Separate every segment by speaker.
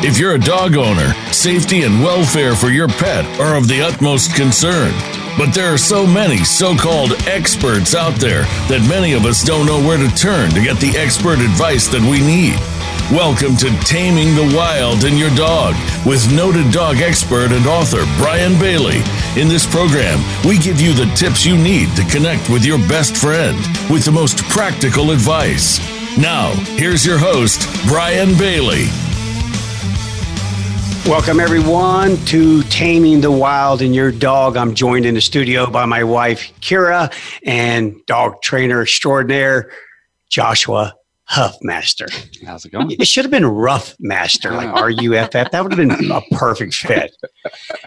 Speaker 1: If you're a dog owner, safety and welfare for your pet are of the utmost concern. But there are so many so called experts out there that many of us don't know where to turn to get the expert advice that we need. Welcome to Taming the Wild in Your Dog with noted dog expert and author Bryan Bailey. In this program, we give you the tips you need to connect with your best friend with the most practical advice. Now, here's your host, Bryan Bailey.
Speaker 2: Welcome, everyone, to Taming the Wild in Your Dog. I'm joined in the studio by my wife, Kira, and dog trainer extraordinaire, Joshua Huffmaster.
Speaker 3: How's it going?
Speaker 2: It should have been Rough Master, like R U F F. That would have been a perfect fit.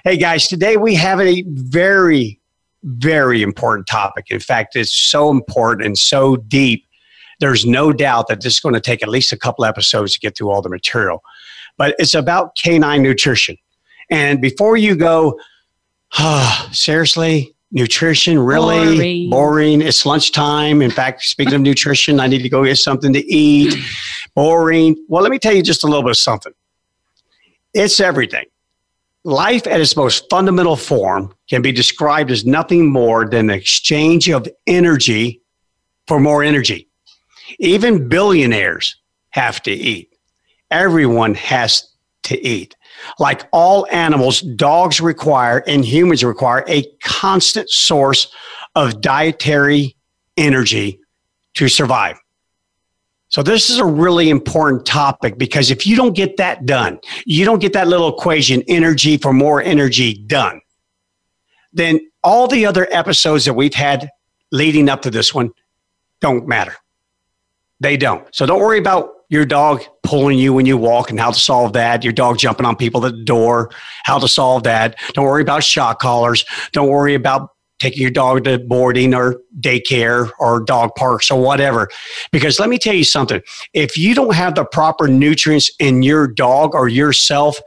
Speaker 2: Hey, guys, today we have a very, very important topic. In fact, it's so important and so deep. There's no doubt that this is going to take at least a couple episodes to get through all the material but it's about canine nutrition. And before you go, oh, seriously, nutrition really boring. boring. It's lunchtime. In fact, speaking of nutrition, I need to go get something to eat. Boring. Well, let me tell you just a little bit of something. It's everything. Life at its most fundamental form can be described as nothing more than the exchange of energy for more energy. Even billionaires have to eat everyone has to eat. Like all animals, dogs require and humans require a constant source of dietary energy to survive. So, this is a really important topic because if you don't get that done, you don't get that little equation, energy for more energy done, then all the other episodes that we've had leading up to this one don't matter. They don't. So, don't worry about your dog pulling you when you walk and how to solve that, your dog jumping on people at the door, how to solve that. Don't worry about shock collars. Don't worry about taking your dog to boarding or daycare or dog parks or whatever. Because let me tell you something if you don't have the proper nutrients in your dog or yourself,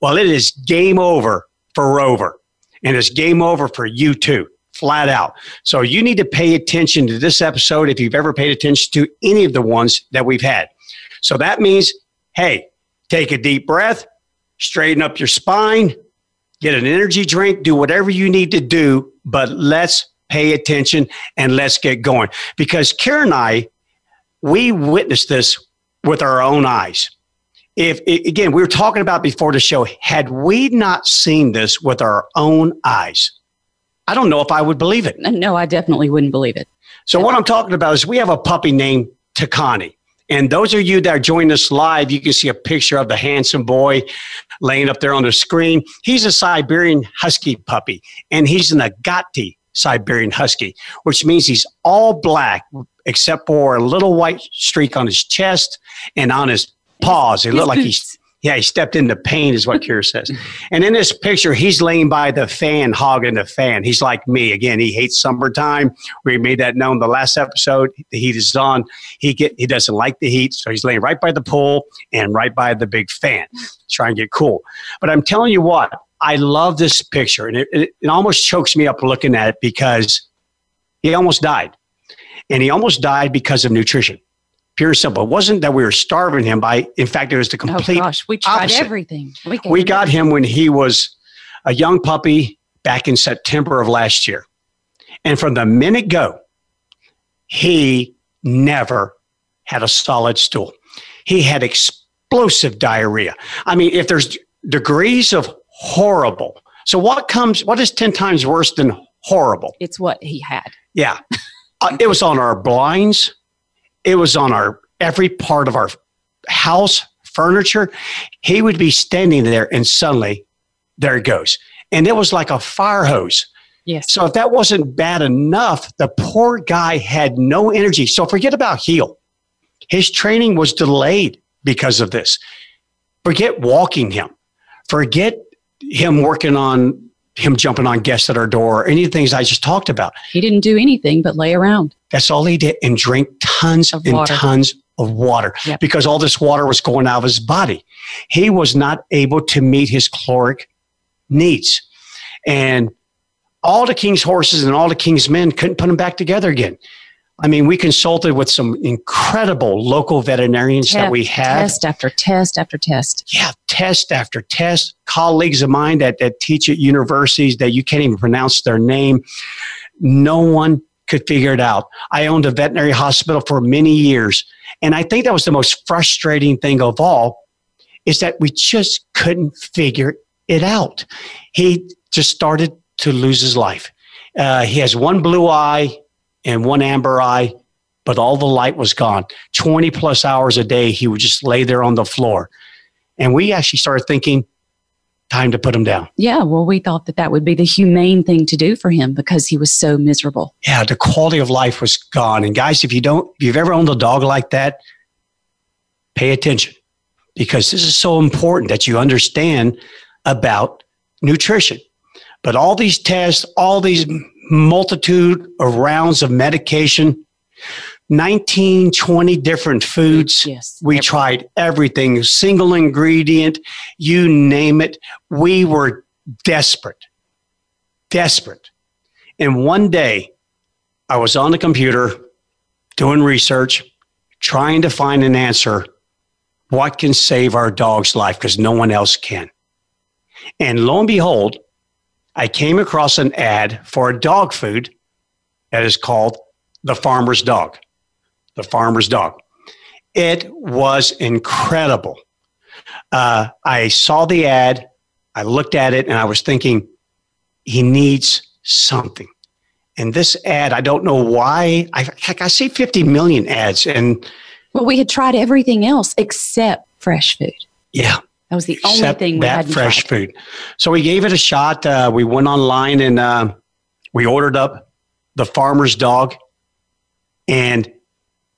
Speaker 2: well, it is game over for Rover. And it's game over for you too flat out. So you need to pay attention to this episode if you've ever paid attention to any of the ones that we've had. So that means, hey, take a deep breath, straighten up your spine, get an energy drink, do whatever you need to do, but let's pay attention and let's get going. Because Karen and I, we witnessed this with our own eyes. If again, we were talking about before the show, had we not seen this with our own eyes, I don't know if I would believe it.
Speaker 4: No, I definitely wouldn't believe it.
Speaker 2: So, what I'm talking about is we have a puppy named Takani. And those of you that are joining us live, you can see a picture of the handsome boy laying up there on the screen. He's a Siberian Husky puppy, and he's an agouti Siberian Husky, which means he's all black except for a little white streak on his chest and on his paws. He looked like he's yeah, he stepped into pain, is what Kira says. And in this picture, he's laying by the fan, hogging the fan. He's like me. Again, he hates summertime. We made that known the last episode. The heat is on. He get he doesn't like the heat, so he's laying right by the pool and right by the big fan, trying to get cool. But I'm telling you what, I love this picture, and it, it, it almost chokes me up looking at it because he almost died, and he almost died because of nutrition pure simple. It wasn't that we were starving him by, in fact, it was the oh, complete. Oh
Speaker 4: gosh, we tried
Speaker 2: opposite.
Speaker 4: everything.
Speaker 2: We, we got him when he was a young puppy back in September of last year. And from the minute go, he never had a solid stool. He had explosive diarrhea. I mean, if there's degrees of horrible, so what comes, what is 10 times worse than horrible?
Speaker 4: It's what he had.
Speaker 2: Yeah. uh, it was on our blinds it was on our every part of our house, furniture. He would be standing there and suddenly there it goes. And it was like a fire hose.
Speaker 4: Yes.
Speaker 2: So if that wasn't bad enough, the poor guy had no energy. So forget about heel. His training was delayed because of this. Forget walking him. Forget him working on him jumping on guests at our door, any of the things I just talked about.
Speaker 4: He didn't do anything but lay around.
Speaker 2: That's all he did and drink tons of and water. tons of water yep. because all this water was going out of his body. He was not able to meet his caloric needs. And all the king's horses and all the king's men couldn't put him back together again. I mean, we consulted with some incredible local veterinarians that we have.
Speaker 4: Test after test after test.
Speaker 2: Yeah, test after test. Colleagues of mine that, that teach at universities that you can't even pronounce their name. No one could figure it out. I owned a veterinary hospital for many years. And I think that was the most frustrating thing of all is that we just couldn't figure it out. He just started to lose his life. Uh, he has one blue eye and one amber eye, but all the light was gone. 20 plus hours a day, he would just lay there on the floor. And we actually started thinking, time to put him down.
Speaker 4: Yeah, well, we thought that that would be the humane thing to do for him because he was so miserable.
Speaker 2: Yeah, the quality of life was gone. And guys, if you don't, if you've ever owned a dog like that, pay attention because this is so important that you understand about nutrition. But all these tests, all these multitude of rounds of medication, 19, 20 different foods.
Speaker 4: Yes.
Speaker 2: We
Speaker 4: every-
Speaker 2: tried everything, single ingredient, you name it. We were desperate, desperate. And one day I was on the computer doing research, trying to find an answer. What can save our dog's life? Because no one else can. And lo and behold, I came across an ad for a dog food that is called the farmer's dog. The farmer's dog. It was incredible. Uh, I saw the ad, I looked at it, and I was thinking, he needs something. And this ad, I don't know why. I, heck, I see 50 million ads, and
Speaker 4: Well, we had tried everything else except fresh food.
Speaker 2: yeah,
Speaker 4: That was the only thing we hadn't
Speaker 2: fresh
Speaker 4: tried.
Speaker 2: food. So we gave it a shot. Uh, we went online and uh, we ordered up the farmer's dog. And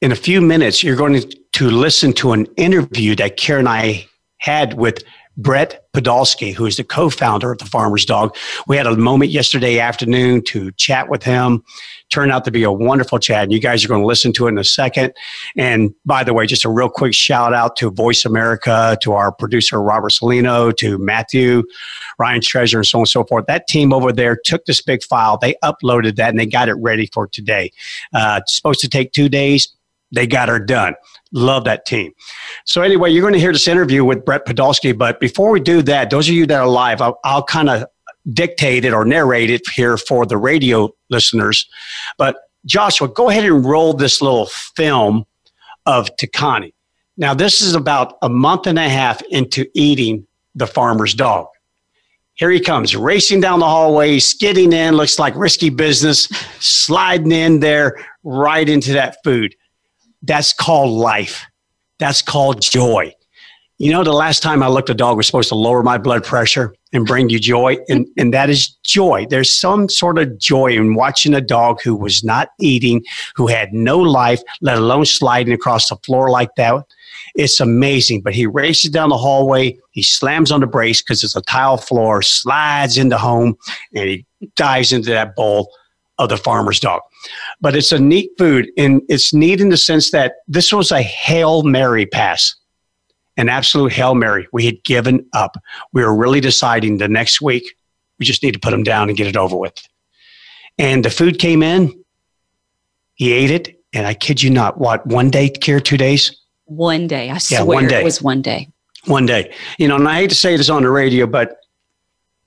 Speaker 2: in a few minutes, you're going to listen to an interview that Karen and I had with Brett Podolsky, who is the co-founder of the Farmer's Dog. We had a moment yesterday afternoon to chat with him. Turned out to be a wonderful chat. And you guys are going to listen to it in a second. And by the way, just a real quick shout out to Voice America, to our producer Robert Salino, to Matthew, Ryan Treasure, and so on and so forth. That team over there took this big file, they uploaded that, and they got it ready for today. Uh, it's supposed to take two days. They got her done. Love that team. So anyway, you're going to hear this interview with Brett Podolsky. But before we do that, those of you that are live, I'll, I'll kind of dictate it or narrate it here for the radio listeners. But Joshua, go ahead and roll this little film of Takani. Now, this is about a month and a half into eating the farmer's dog. Here he comes, racing down the hallway, skidding in, looks like risky business, sliding in there right into that food. That's called life. That's called joy. You know, the last time I looked, a dog was supposed to lower my blood pressure and bring you joy, and, and that is joy. There's some sort of joy in watching a dog who was not eating, who had no life, let alone sliding across the floor like that. It's amazing. But he races down the hallway, he slams on the brace because it's a tile floor, slides into home, and he dives into that bowl of the farmer's dog. But it's a neat food, and it's neat in the sense that this was a Hail Mary pass an absolute Hail Mary. We had given up. We were really deciding the next week, we just need to put them down and get it over with. And the food came in, he ate it, and I kid you not, what, one day, Kier, two days?
Speaker 4: One day. I
Speaker 2: Yeah,
Speaker 4: swear
Speaker 2: one day.
Speaker 4: it was one day.
Speaker 2: One day. You know, and I hate to say this on the radio, but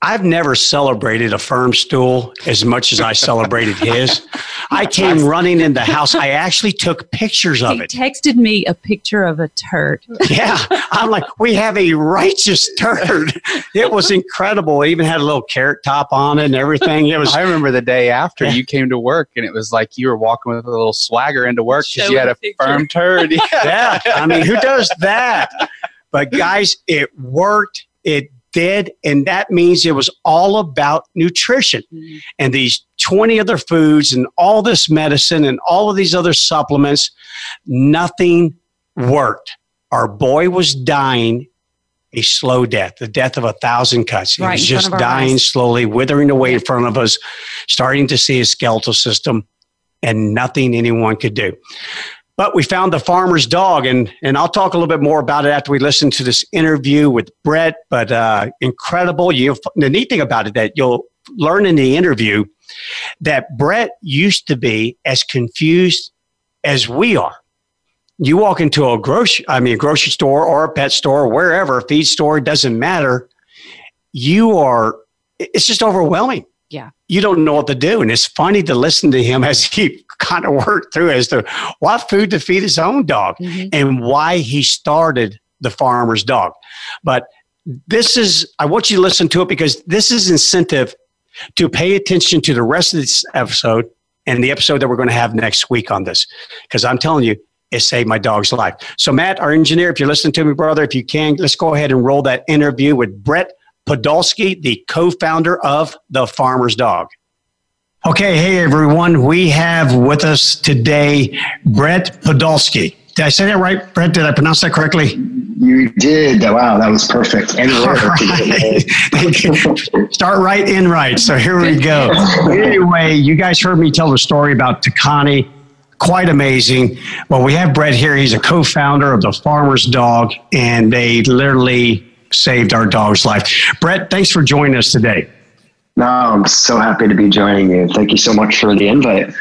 Speaker 2: I've never celebrated a firm stool as much as I celebrated his. I came running in the house. I actually took pictures of
Speaker 4: He
Speaker 2: it.
Speaker 4: texted me a picture of a turd.
Speaker 2: Yeah. I'm like, we have a righteous turd. It was incredible. It even had a little carrot top on it and everything. It was
Speaker 3: I remember the day after
Speaker 2: Yeah.
Speaker 3: you came to work, and it was like you were walking with a little swagger into work because you had a
Speaker 4: picture.
Speaker 3: firm turd. Yeah.
Speaker 2: yeah. I mean, who does that? But guys, it worked. It did. And that means it was all about nutrition.
Speaker 4: Mhm.
Speaker 2: And these 20 other foods and all this medicine and all of these other supplements, nothing worked. Our boy was dying a slow death, the death of a thousand cuts. He
Speaker 4: Right
Speaker 2: was just dying
Speaker 4: eyes.
Speaker 2: slowly, withering away in front of us, starting to see his skeletal system, and nothing anyone could do. But we found the farmer's dog, and, and I'll talk a little bit more about it after we listen to this interview with Brett. But uh, incredible. You, the neat thing about it that you'll learn in the interview that Brett used to be as confused as we are. You walk into a grocery, I mean, a grocery store or a pet store, wherever, feed store, doesn't matter. You are, it's just overwhelming.
Speaker 4: Yeah.
Speaker 2: You don't know what to do. And it's funny to listen to him as he kind of worked through as to what food to feed his own dog
Speaker 4: Mhm.
Speaker 2: and why he started the farmer's dog. But this is, I want you to listen to it because this is incentive to pay attention to the rest of this episode and the episode that we're going to have next week on this. Because I'm telling you, it saved my dog's life. So, Matt, our engineer, if you're listening to me, brother, if you can, let's go ahead and roll that interview with Brett Podolsky, the co founder of The Farmer's Dog. Okay, hey everyone. We have with us today Brett Podolsky. Did I say that right, Brett? Did I pronounce that correctly?
Speaker 5: You did. Wow, that was perfect. And
Speaker 2: All right. Start right in right. So here we go. Anyway, you guys heard me tell the story about Takani. Quite amazing. Well, we have Brett here. He's a co founder of the Farmer's Dog, and they literally saved our dog's life. Brett, thanks for joining us today.
Speaker 5: No, I'm so happy to be joining you. Thank you so much for the invite.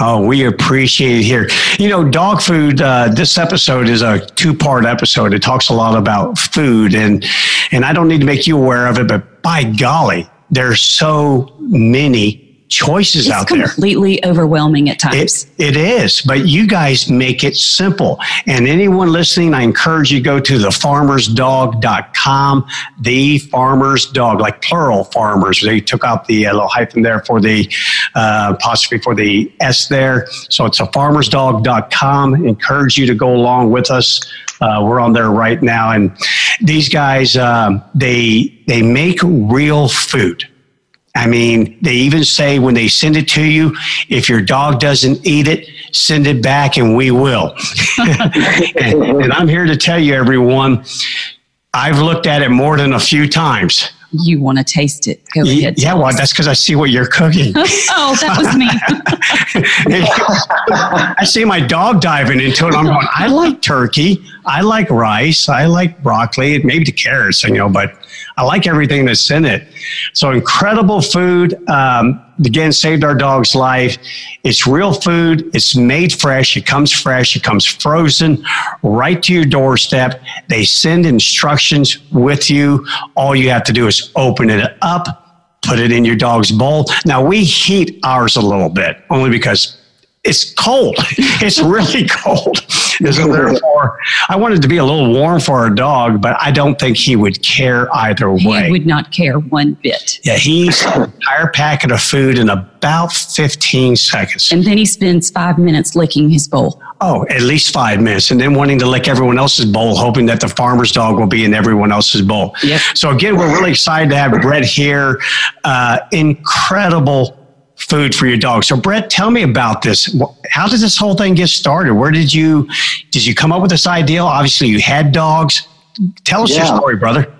Speaker 2: Oh, we appreciate it here. You know, dog food. Uh, this episode is a two-part episode. It talks a lot about food, and and I don't need to make you aware of it, but by golly, there's so many choices
Speaker 4: It's
Speaker 2: out there.
Speaker 4: completely overwhelming at times.
Speaker 2: It, it is, but you guys make it simple. And anyone listening, I encourage you to go to thefarmersdog.com, the farmer's dog, like plural farmers. They took out the uh, little hyphen there for the uh, apostrophe for the S there. So it's thefarmersdog.com. Encourage you to go along with us. Uh, we're on there right now. And these guys, um, they, they make real food. I mean, they even say when they send it to you, if your dog doesn't eat it, send it back and we will. and, and I'm here to tell you, everyone, I've looked at it more than a few times.
Speaker 4: you want to taste it. Go
Speaker 2: Y-
Speaker 4: ahead.
Speaker 2: Yeah, well, that's because I see what you're cooking.
Speaker 4: oh, that was me.
Speaker 2: I see my dog diving into it. I'm going, I like turkey. I like rice. I like broccoli, maybe the carrots, you know, but I like everything that's in it. So incredible food. Um, again, saved our dog's life. It's real food. It's made fresh. It comes fresh. It comes frozen right to your doorstep. They send instructions with you. All you have to do is open it up, put it in your dog's bowl. Now we heat ours a little bit only because it's cold. It's really cold. And so therefore, I wanted to be a little warm for our dog, but I don't think he would care either way.
Speaker 4: He would not care one bit.
Speaker 2: yeah, he eats an entire packet of food in about 15 seconds.
Speaker 4: And then he spends five minutes licking his bowl.
Speaker 2: Oh, at least five minutes, and then wanting to lick everyone else's bowl, hoping that the farmer's dog will be in everyone else's bowl.
Speaker 4: Yep.
Speaker 2: So again, we're really excited to have Brett here. Uh, incredible food for your dog. So Brett, tell me about this. How did this whole thing get started? Where did you did you come up with this idea? Obviously, you had dogs. Tell us your story, brother.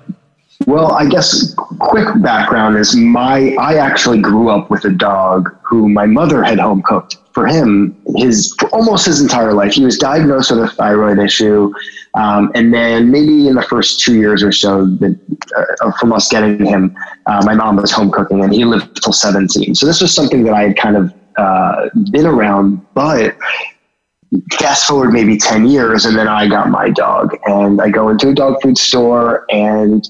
Speaker 5: Well, I guess quick background is my I actually grew up with a dog who my mother had home cooked for him his for almost his entire life. He was diagnosed with a thyroid issue, um, and then maybe in the first two years or so that, uh, from us getting him, uh, my mom was home cooking, and he lived till seventeen. So this was something that I had kind of uh, been around, but fast forward maybe 10 years and then i got my dog and i go into a dog food store and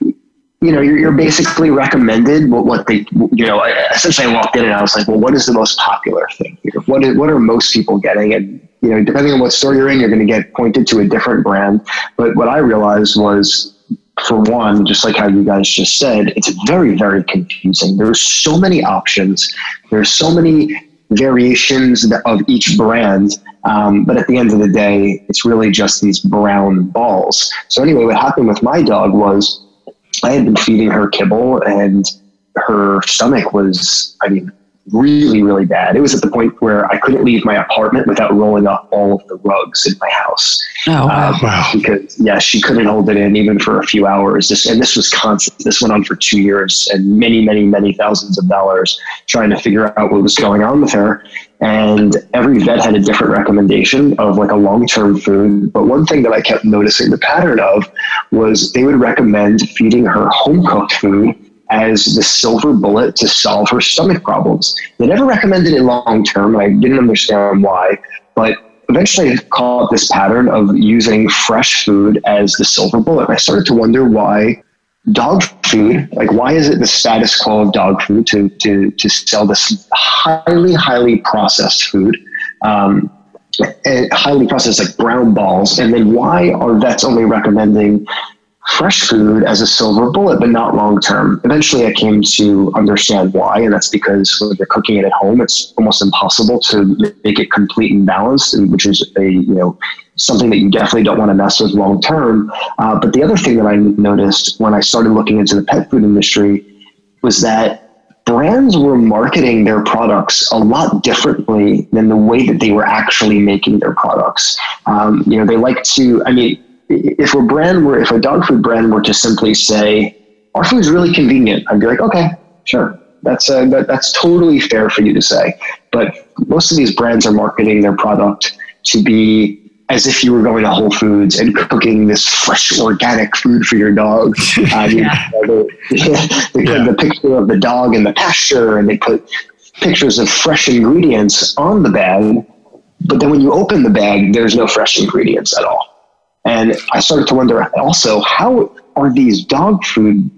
Speaker 5: you know you're, you're basically recommended what, what they you know essentially i walked in and i was like well what is the most popular thing here what, is, what are most people getting and you know depending on what store you're in you're going to get pointed to a different brand but what i realized was for one, just like how you guys just said, it's very, very confusing. There's so many options. There's so many variations of each brand. Um, but at the end of the day, it's really just these brown balls. So anyway, what happened with my dog was I had been feeding her kibble and her stomach was, I mean, really, really bad. It was at the point where I couldn't leave my apartment without rolling up all of the rugs in my house.
Speaker 4: Oh, wow.
Speaker 5: Um,
Speaker 2: Wow.
Speaker 5: Because yeah, she couldn't hold it in even for a few hours. This and this was constant. This went on for two years and many, many, many thousands of dollars trying to figure out what was going on with her. And every vet had a different recommendation of like a long-term food. But one thing that I kept noticing the pattern of was they would recommend feeding her home-cooked food as the silver bullet to solve her stomach problems. They never recommended it long term, I didn't understand why. but eventually I caught this pattern of using fresh food as the silver bullet. I started to wonder why dog food, like why is it the status quo of dog food to, to, to sell this highly, highly processed food? Um, highly processed like brown balls and then why are vets only recommending fresh food as a silver bullet, but not long term. Eventually, I came to understand why, and that's because when you're cooking it at home, it's almost impossible to make it complete and balanced, and which is a you know something that you definitely don't want to mess with long term. Uh, but the other thing that I noticed when I started looking into the pet food industry was that brands were marketing their products a lot differently than the way that they were actually making their products. Um, you know, they like to, I mean, if a brand were, if a dog food brand were to simply say, our food is really convenient, I'd be like, okay, sure. That's, uh, that, that's totally fair for you to say. But most of these brands are marketing their product to be as if you were going to Whole Foods and cooking this fresh organic food for your dog. Um, yeah. you know, they, they put yeah. the picture of the dog in the pasture and they put pictures of fresh ingredients on the bag. But then when you open the bag, there's no fresh ingredients at all. And I started to wonder also, how are these dog food,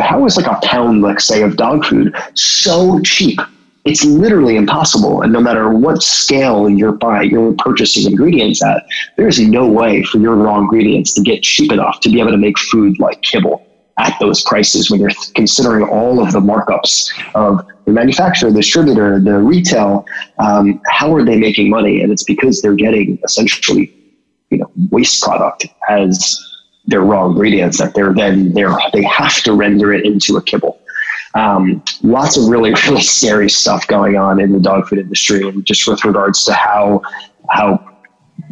Speaker 5: how is like a pound, let's say, of dog food so cheap? It's literally impossible. And no matter what scale you're buying, you're purchasing ingredients at, there's no way for your raw ingredients to get cheap enough to be able to make food like kibble at those prices when you're considering all of the markups of the manufacturer, the distributor, the retail. Um, how are they making money? And it's because they're getting essentially you know waste product as their raw ingredients that they're then they're they have to render it into a kibble. Um, lots of really really scary stuff going on in the dog food industry, and just with regards to how how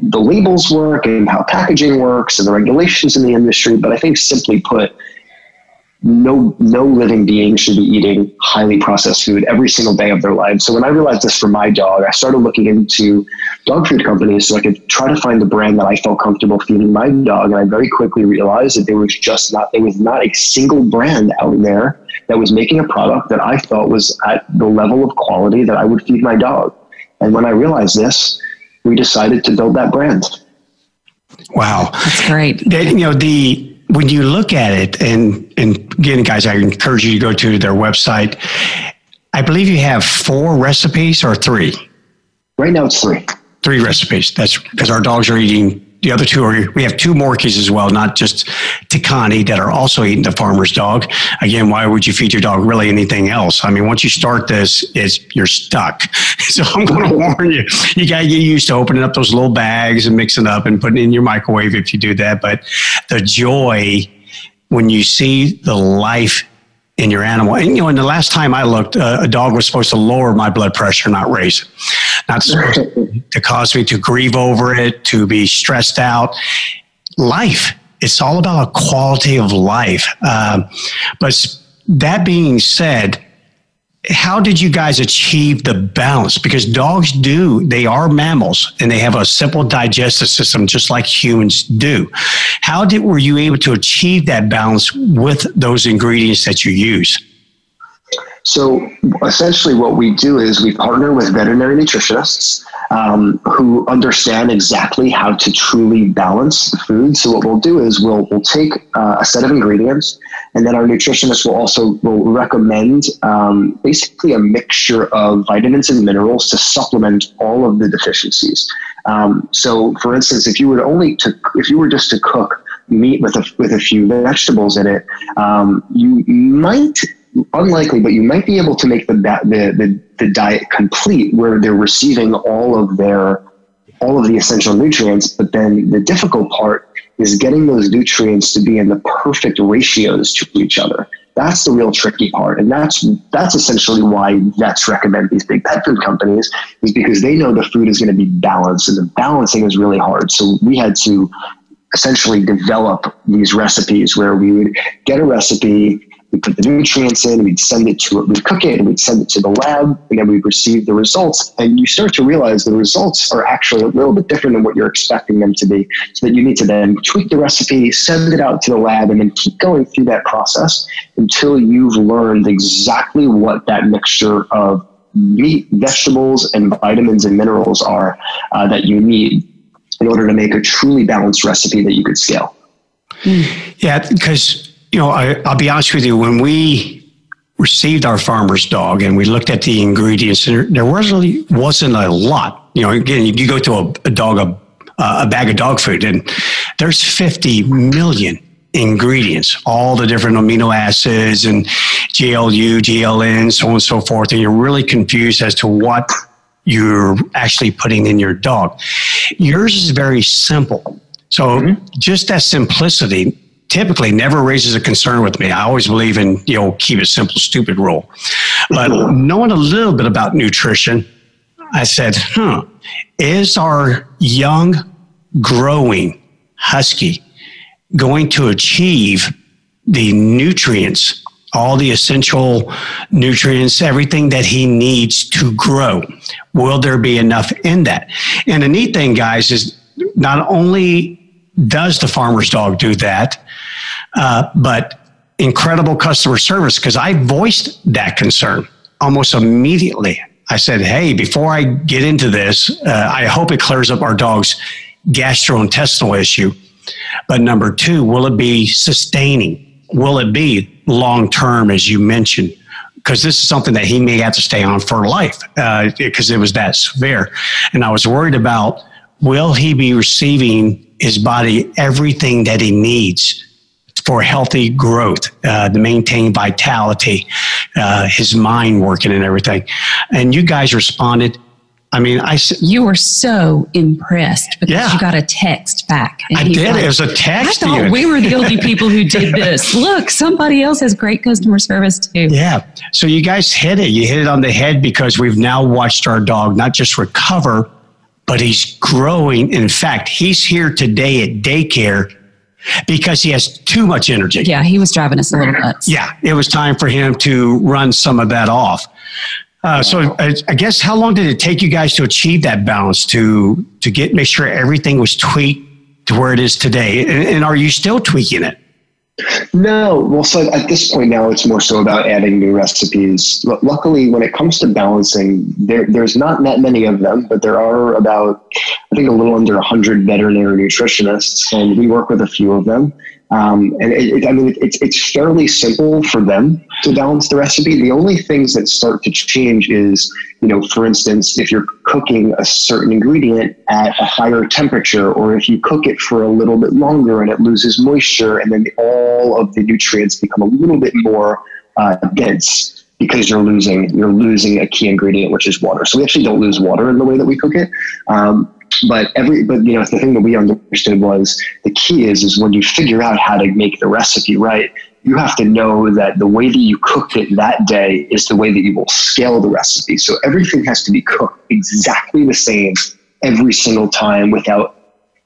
Speaker 5: the labels work and how packaging works and the regulations in the industry. But I think simply put, no no living being should be eating highly processed food every single day of their lives. So when I realized this for my dog, I started looking into dog food companies so I could try to find the brand that I felt comfortable feeding my dog. And I very quickly realized that there was just not there was not a single brand out there that was making a product that I felt was at the level of quality that I would feed my dog. And when I realized this, we decided to build that brand.
Speaker 2: Wow,
Speaker 4: that's great.
Speaker 2: you know the when you look at it, and, and again, guys, I encourage you to go to their website. I believe you have four recipes or three.
Speaker 5: Right now, it's three.
Speaker 2: Three recipes. That's because our dogs are eating. The other two are. We have two Morkies as well, not just Takani that are also eating the farmer's dog. Again, why would you feed your dog really anything else? I mean, once you start this, it's you're stuck. So I'm going to warn you. You got to get used to opening up those little bags and mixing up and putting it in your microwave if you do that. But the joy when you see the life in your animal. And, you know, and the last time I looked, uh, a dog was supposed to lower my blood pressure, not raise it. Not to, to cause me to grieve over it, to be stressed out. Life. It's all about a quality of life. Um, but that being said, how did you guys achieve the balance? Because dogs do, they are mammals and they have a simple digestive system just like humans do. How did were you able to achieve that balance with those ingredients that you use?
Speaker 5: So essentially, what we do is we partner with veterinary nutritionists um, who understand exactly how to truly balance the food. So what we'll do is we'll we'll take uh, a set of ingredients, and then our nutritionist will also will recommend um, basically a mixture of vitamins and minerals to supplement all of the deficiencies. Um, so, for instance, if you were only to if you were just to cook meat with a with a few vegetables in it, um, you might unlikely, but you might be able to make the, the, the, the diet complete where they're receiving all of their all of the essential nutrients. But then the difficult part is getting those nutrients to be in the perfect ratios to each other. That's the real tricky part, and that's that's essentially why vets recommend these big pet food companies is because they know the food is going to be balanced, and the balancing is really hard. So we had to essentially develop these recipes where we would get a recipe we put the nutrients in, we'd send it to we'd cook it, and we'd send it to the lab, and then we'd receive the results. And you start to realize the results are actually a little bit different than what you're expecting them to be. So that you need to then tweak the recipe, send it out to the lab, and then keep going through that process until you've learned exactly what that mixture of meat, vegetables, and vitamins and minerals are uh, that you need in order to make a truly balanced recipe that you could scale.
Speaker 2: Yeah, because you know, I, I'll be honest with you. When we received our farmer's dog and we looked at the ingredients, there, there really wasn't a lot. You know, again, you go to a, a dog a, a bag of dog food, and there's 50 million ingredients, all the different amino acids and GLU, GLN, so on and so forth, and you're really confused as to what you're actually putting in your dog. Yours is very simple. So mm-hmm. just that simplicity typically never raises a concern with me. I always believe in, you know, keep it simple, stupid rule. But knowing a little bit about nutrition, I said, huh, is our young, growing husky going to achieve the nutrients, all the essential nutrients, everything that he needs to grow? Will there be enough in that? And the neat thing, guys, is not only does the farmer's dog do that, uh, but incredible customer service because I voiced that concern almost immediately. I said, Hey, before I get into this, uh, I hope it clears up our dog's gastrointestinal issue. But number two, will it be sustaining? Will it be long term, as you mentioned? Because this is something that he may have to stay on for life because uh, it was that severe. And I was worried about will he be receiving his body everything that he needs for healthy growth, uh, to maintain vitality, uh, his mind working and everything. And you guys responded. I mean, I
Speaker 4: you were so impressed because yeah. you got a text back.
Speaker 2: I did. Like, it was a text.
Speaker 4: I thought we were the only people who did this. Look, somebody else has great customer service too.
Speaker 2: Yeah. So you guys hit it. You hit it on the head because we've now watched our dog not just recover, but he's growing. In fact, he's here today at daycare because he has too much energy.
Speaker 4: Yeah, he was driving us a little nuts.
Speaker 2: Yeah, it was time for him to run some of that off. Uh, so I, I, guess how long did it take you guys to achieve that balance to to get make sure everything was tweaked to where it is today? And, and are you still tweaking it?
Speaker 5: No, well, so at this point now, it's more so about adding new recipes. luckily, when it comes to balancing, there, there's not that many of them, but there are about, I think, a little under 100 veterinary nutritionists, and we work with a few of them. Um, and it, it, I mean, it's, it's fairly simple for them to balance the recipe. The only things that start to change is, you know, for instance, if you're cooking a certain ingredient at a higher temperature, or if you cook it for a little bit longer and it loses moisture, and then all of the nutrients become a little bit more uh, dense because you're losing you're losing a key ingredient, which is water. So we actually don't lose water in the way that we cook it. Um, but every but you know the thing that we understood was the key is is when you figure out how to make the recipe right you have to know that the way that you cooked it that day is the way that you will scale the recipe. So everything has to be cooked exactly the same every single time without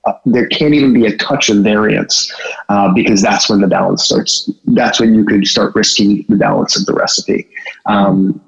Speaker 5: uh, there can't even be a touch of variance uh, because that's when the balance starts that's when you could start risking the balance of the recipe. Um,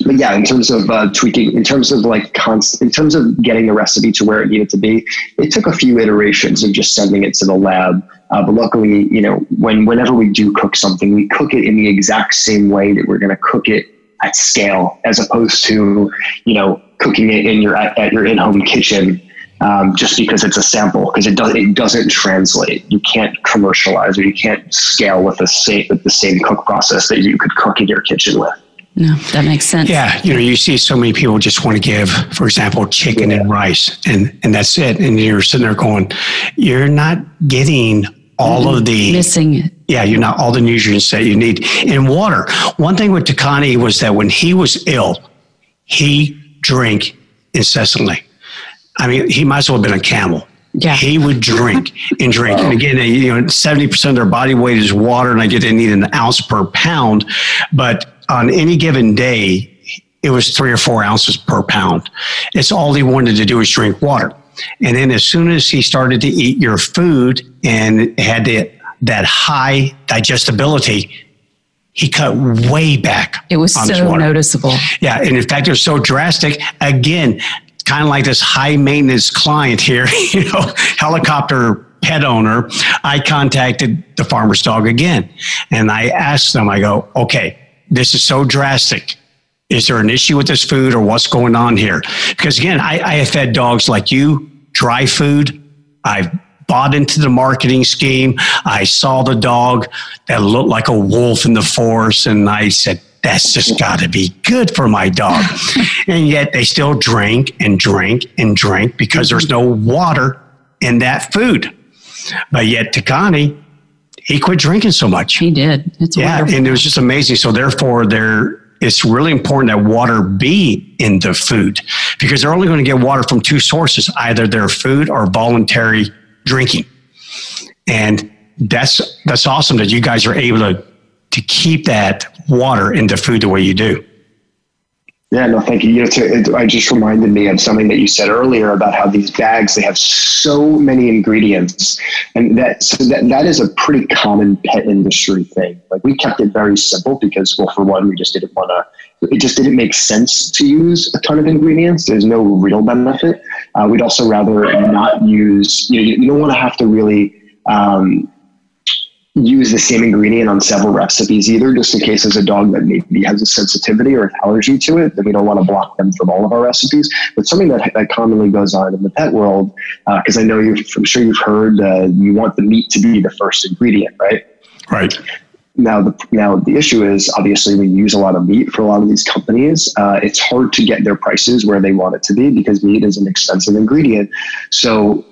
Speaker 5: but yeah, in terms of uh, tweaking, in terms of like const, in terms of getting the recipe to where it needed to be, it took a few iterations of just sending it to the lab. Uh, but luckily, you know, when whenever we do cook something, we cook it in the exact same way that we're going to cook it at scale, as opposed to you know cooking it in your at, at your in-home kitchen um, just because it's a sample because it does it doesn't translate. You can't commercialize or you can't scale with the same with the same cook process that you could cook in your kitchen with.
Speaker 4: No, that makes sense.
Speaker 2: Yeah, you know, you see so many people just want to give, for example, chicken yeah. and rice, and and that's it. And you're sitting there going, you're not getting all mm-hmm. of the
Speaker 4: missing.
Speaker 2: Yeah, you're not all the nutrients that you need. in water, one thing with Takani was that when he was ill, he drank incessantly. I mean, he might as well have been a camel.
Speaker 4: Yeah.
Speaker 2: He would drink and drink. And again, you know, 70% of their body weight is water, and I get they need an ounce per pound. But on any given day, it was three or four ounces per pound. It's all he wanted to do was drink water. And then as soon as he started to eat your food and had the, that high digestibility, he cut way back.
Speaker 4: It was so noticeable.
Speaker 2: Yeah. And in fact, it was so drastic. Again, kind of like this high maintenance client here, you know, helicopter pet owner. I contacted the farmer's dog again and I asked them, I go, okay, this is so drastic. Is there an issue with this food or what's going on here? Because again, I, I have fed dogs like you, dry food. I've bought into the marketing scheme. I saw the dog that looked like a wolf in the forest, and I said, that's just got to be good for my dog. and yet they still drink and drink and drink because there's no water in that food. But yet Takani, he quit drinking so much.
Speaker 4: He did. It's
Speaker 2: yeah,
Speaker 4: wonderful.
Speaker 2: and it was just amazing. So therefore, there it's really important that water be in the food because they're only going to get water from two sources: either their food or voluntary drinking. And that's that's awesome that you guys are able to to keep that water in the food the way you do.
Speaker 5: Yeah, no, thank you. You know, it, I just reminded me of something that you said earlier about how these bags they have so many ingredients, and that so that that is a pretty common pet industry thing. Like we kept it very simple because, well, for one, we just didn't want to. It just didn't make sense to use a ton of ingredients. There's no real benefit. Uh, we'd also rather not use. You know, you, you don't want to have to really. Um, use the same ingredient on several recipes either, just in case there's a dog that maybe has a sensitivity or an allergy to it, then we don't want to block them from all of our recipes. But something that, that commonly goes on in the pet world, because uh, I know you've, I'm sure you've heard, uh, you want the meat to be the first ingredient, right?
Speaker 2: Right.
Speaker 5: Now the now the issue is obviously we use a lot of meat for a lot of these companies. Uh, it's hard to get their prices where they want it to be because meat is an expensive ingredient. So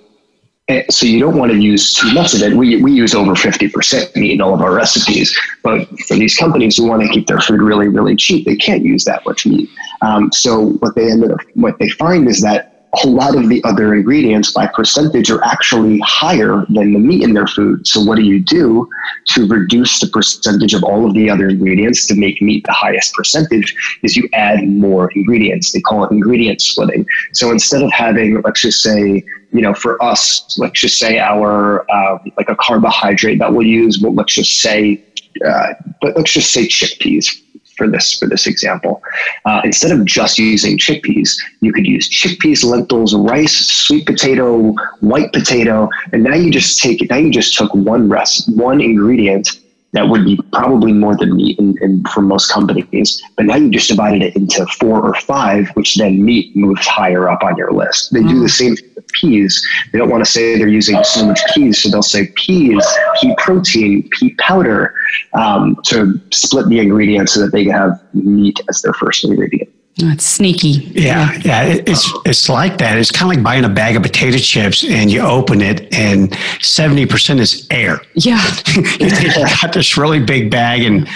Speaker 5: so you don't want to use too much of it. We, we use over 50% meat in all of our recipes, but for these companies who want to keep their food really, really cheap, they can't use that much meat. Um, so what they ended up, what they find is that a lot of the other ingredients by percentage are actually higher than the meat in their food. So what do you do to reduce the percentage of all of the other ingredients to make meat the highest percentage is you add more ingredients. They call it ingredient splitting. So instead of having, let's just say, you know, for us, let's just say our, uh, like a carbohydrate that we'll use, well, let's just say, uh, but let's just say chickpeas for this for this example. Uh, instead of just using chickpeas, you could use chickpeas, lentils, rice, sweet potato, white potato, and now you just take now you just took one rest one ingredient that would be probably more than meat in, in, for most companies. But now you just divided it into four or five, which then meat moves higher up on your list. They do the same thing peas. They don't want to say they're using so much peas, so they'll say peas, pea protein, pea powder um, to split the ingredients so that they can have meat as their first ingredient.
Speaker 4: That's sneaky.
Speaker 2: Yeah, yeah, it- it's it's like that. It's kind of like buying a bag of potato chips and you open it and seventy percent is air.
Speaker 4: Yeah.
Speaker 2: you think you got this really big bag, and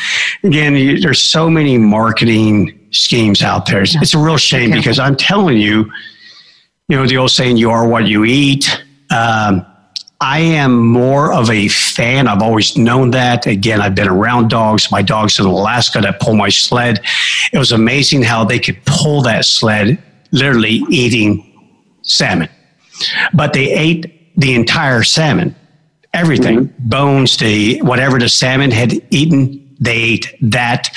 Speaker 2: again, you, there's so many marketing schemes out there. It's, it's a real shame
Speaker 4: careful.
Speaker 2: because I'm telling you, you know the old saying, "You are what you eat." Um, I am more of a fan. I've always known that. Again, I've been around dogs. My dogs in Alaska that pull my sled. It was amazing how they could pull that sled, literally eating salmon. But they ate the entire salmon, everything, bones, the whatever the salmon had eaten. They ate that,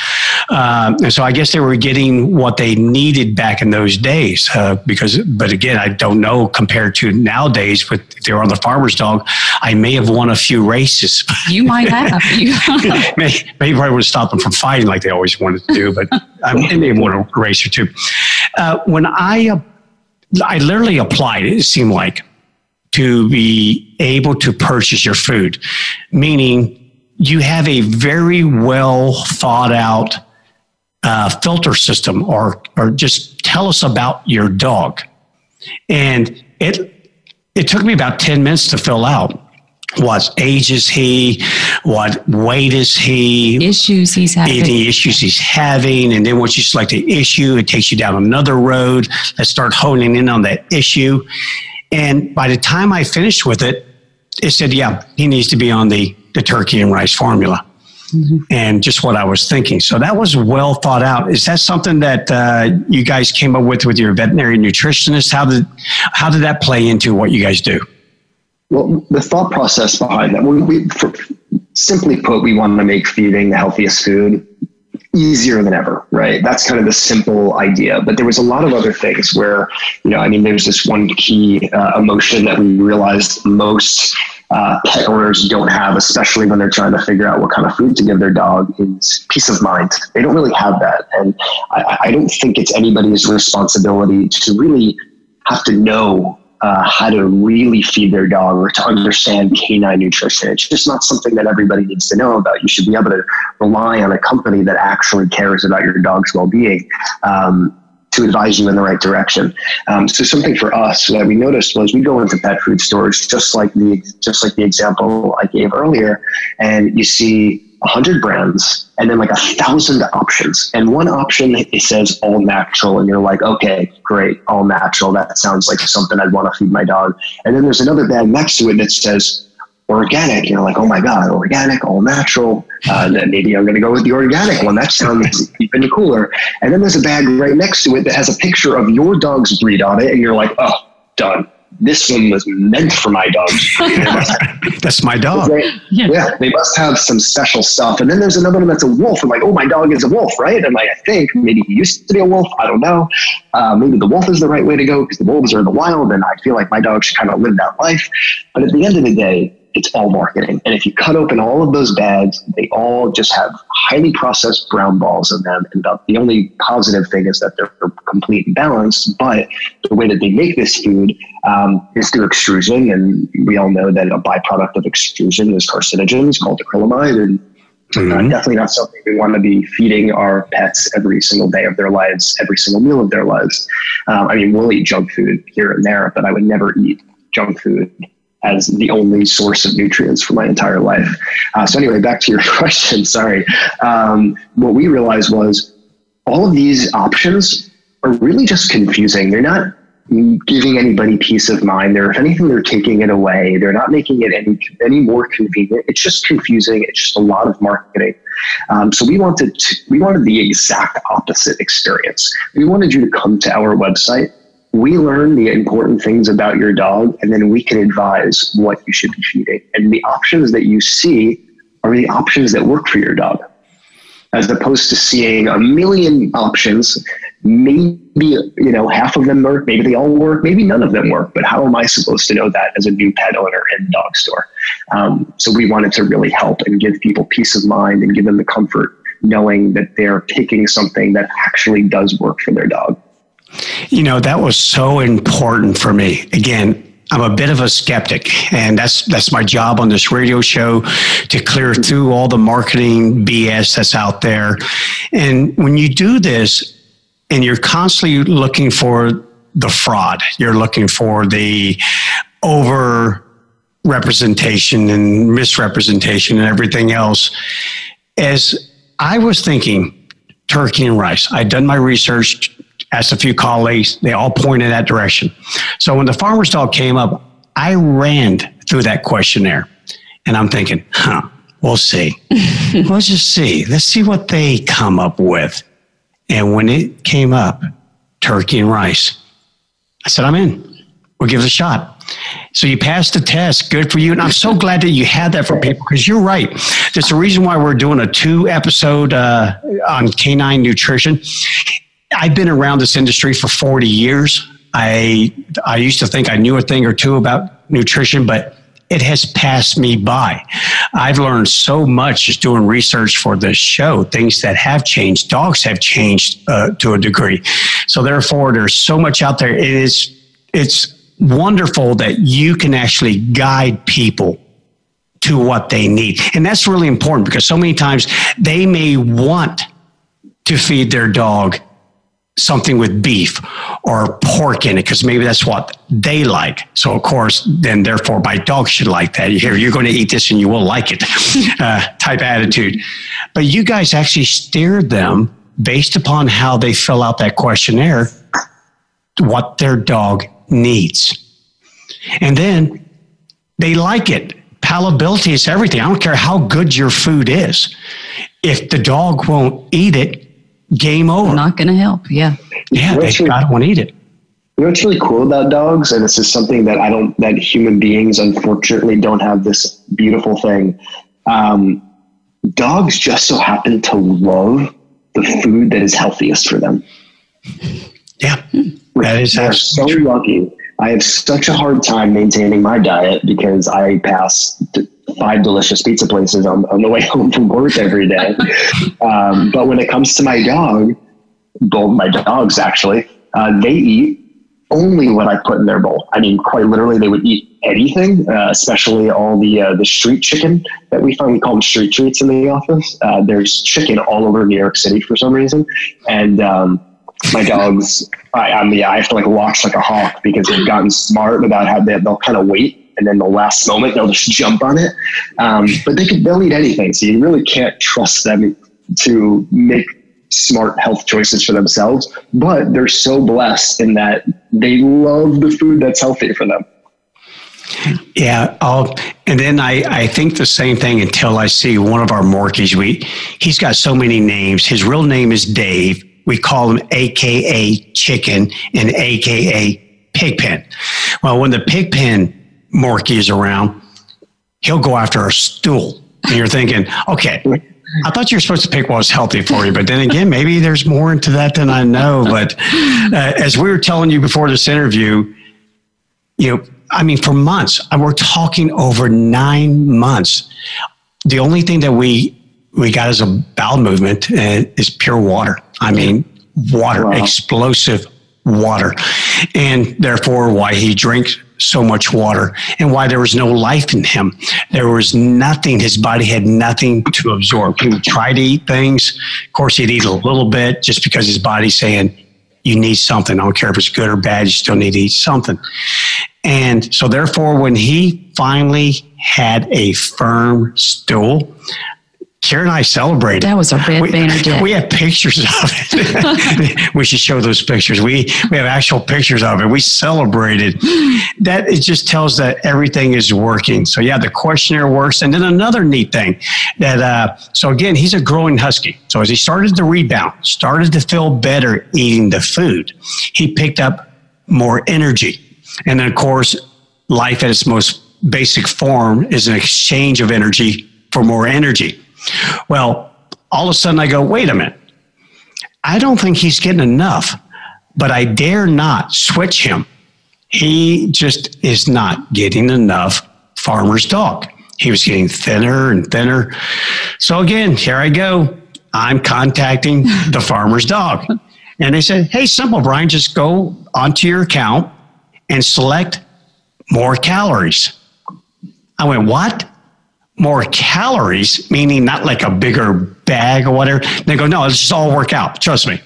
Speaker 2: um, and so I guess they were getting what they needed back in those days. Uh, because, but again, I don't know compared to nowadays. With if they were on the farmer's dog, I may have won a few races.
Speaker 4: You might have. You,
Speaker 2: maybe, maybe I would have stopped them from fighting like they always wanted to do, but I may have won a race or two. Uh, when I, uh, I literally applied, it seemed like, to be able to purchase your food, meaning you have a very well thought out uh, filter system, or or just tell us about your dog. And it it took me about ten minutes to fill out. What age is he? What weight is he?
Speaker 4: issues he's having.
Speaker 2: any issues he's having. And then once you select the issue, it takes you down another road. Let's start honing in on that issue. And by the time I finished with it, it said, yeah, he needs to be on the, the turkey and rice formula. And just what I was thinking. So that was well thought out. Is that something that uh, you guys came up with with your veterinary nutritionist? How did how did that play into what you guys do?
Speaker 5: Well, the thought process behind that, we, we for, simply put, we want to make feeding the healthiest food easier than ever, right? That's kind of the simple idea. But there was a lot of other things where, you know, I mean, there's this one key uh, emotion that we realized most uh, pet owners don't have, especially when they're trying to figure out what kind of food to give their dog, is peace of mind. They don't really have that. And I, I don't think it's anybody's responsibility to really have to know uh, how to really feed their dog or to understand canine nutrition. It's just not something that everybody needs to know about. You should be able to rely on a company that actually cares about your dog's well being. Um, to advise you in the right direction. Um, so something for us that we noticed was we go into pet food stores just like the just like the example I gave earlier, and you see a hundred brands and then like a thousand options. And one option it says all natural, and you're like, okay, great, all natural. That sounds like something I'd want to feed my dog. And then there's another bag next to it that says organic. You're like, oh my God, organic, all natural. Uh, maybe I'm going to go with the organic one. That sounds even cooler. And then there's a bag right next to it that has a picture of your dog's breed on it. And you're like, oh, done. This one was meant for my dog.
Speaker 2: that's my dog.
Speaker 5: They, yeah. yeah. they must have some special stuff. And then there's another one that's a wolf. I'm like, oh, my dog is a wolf, right? And like, I think maybe he used to be a wolf. I don't know. Uh, maybe the wolf is the right way to go because the wolves are in the wild, and I feel like my dog should kind of live that life. But at the end of the day, it's all marketing. And if you cut open all of those bags, they all just have highly processed brown balls in them. And the only positive thing is that they're complete and balanced. But the way that they make this food um, is through extrusion. And we all know that a byproduct of extrusion is carcinogens called acrylamide. And Mm-hmm. Uh, definitely not something we want to be feeding our pets every single day of their lives, every single meal of their lives. Um, I mean, we'll eat junk food here and there, but I would never eat junk food as the only source of nutrients for my entire life. Uh, so anyway, back to your question. Sorry. Um, what we realized was all of these options are really just confusing. They're not giving anybody peace of mind. They're, if anything, they're taking it away. They're not making it any any more convenient. It's just confusing. It's just a lot of marketing. Um, so we wanted to, we wanted the exact opposite experience. We wanted you to come to our website we learn the important things about your dog and then we can advise what you should be feeding. And the options that you see are the options that work for your dog. As opposed to seeing a million options, maybe you know half of them work, maybe they all work, maybe none of them work. But how am I supposed to know that as a new pet owner in a dog store? Um, so we wanted to really help and give people peace of mind and give them the comfort knowing that they're picking something that actually does work for their dog.
Speaker 2: You know, that was so important for me. Again, I'm a bit of a skeptic, and that's that's my job on this radio show to clear through all the marketing BS that's out there. And when you do this, and you're constantly looking for the fraud, you're looking for the over representation and misrepresentation and everything else. As I was thinking, turkey and rice, I'd done my research asked a few colleagues. They all pointed in that direction. So when the farmer's dog came up, I ran through that questionnaire and I'm thinking, huh, we'll see. Let's just see. Let's see what they come up with. And when it came up, turkey and rice, I said, I'm in. We'll give it a shot. So you passed the test. Good for you. And I'm so glad that you had that for people because you're right. There's a reason why we're doing a two episode uh, on canine nutrition. I've been around this industry for 40 years. I I used to think I knew a thing or two about nutrition, but it has passed me by. I've learned so much just doing research for this show, things that have changed. Dogs have changed uh, to a degree. So therefore, there's so much out there. It is it's wonderful that you can actually guide people to what they need. And that's really important because so many times they may want to feed their dog something with beef or pork in it because maybe that's what they like. So of course, then therefore, my dog should like that. Here, you're going to eat this and you will like it, uh, type attitude. But you guys actually steered them based upon how they fill out that questionnaire, what their dog needs, and then they like it. Palatability is everything. I don't care how good your food is. If the dog won't eat it, game over.
Speaker 4: Not going to help. Yeah.
Speaker 2: Yeah, they really, gotta want to eat it.
Speaker 5: You know what's really cool about dogs, and this is something that I don't, that human beings unfortunately don't have this beautiful thing. Um, dogs just so happen to love the food that is healthiest for them.
Speaker 2: Yeah,
Speaker 5: that is they're so lucky. I have such a hard time maintaining my diet because I pass five delicious pizza places on, on the way home from work every day. um, but when it comes to my dog, both my dogs actually, uh, they eat only what I put in their bowl. I mean, quite literally, they would eat anything, uh, especially all the uh, the street chicken that we find. We call them street treats in the office. Uh, there's chicken all over New York City for some reason, and um, my dogs, I, I mean, I have to like watch like a hawk because they've gotten smart about how they, they'll kind of wait and then the last moment they'll just jump on it. Um, but they can they'll eat anything, so you really can't trust them to make smart health choices for themselves. But they're so blessed in that they love the food that's healthy for them.
Speaker 2: Yeah, I'll, and then I, I think the same thing until I see one of our Morkies. We he's got so many names. His real name is Dave. We call him AKA Chicken and AKA Pigpen. Well, when the Pigpen Morkie is around, he'll go after a stool. And you're thinking, okay, I thought you were supposed to pick what was healthy for you, but then again, maybe there's more into that than I know. But uh, as we were telling you before this interview, you know, I mean, for months, we're talking over nine months. The only thing that we we got as a bowel movement uh, is pure water. I mean, water, wow. explosive water, and therefore why he drinks so much water and why there was no life in him. There was nothing. His body had nothing to absorb. He would try to eat things. Of course, he'd eat a little bit just because his body's saying, you need something. I don't care if it's good or bad, you still need to eat something. And so, therefore, when he finally had a firm stool, Karen and I celebrated.
Speaker 4: That was a red we, banner day.
Speaker 2: We have pictures of it. we should show those pictures. We we have actual pictures of it. We celebrated. That it just tells that everything is working. So yeah, the questionnaire works. And then another neat thing that uh, so again, he's a growing husky. So as he started to rebound, started to feel better eating the food, he picked up more energy. And then of course, life at its most basic form is an exchange of energy for more energy. Well, all of a sudden I go, wait a minute. I don't think he's getting enough, but I dare not switch him. He just is not getting enough farmer's dog. He was getting thinner and thinner. So again, here I go. I'm contacting the farmer's dog. And they said, hey, simple, Bryan, just go onto your account and select more calories. I went, what? More calories, meaning not like a bigger bag or whatever. They go, no, let's just all work out. Trust me.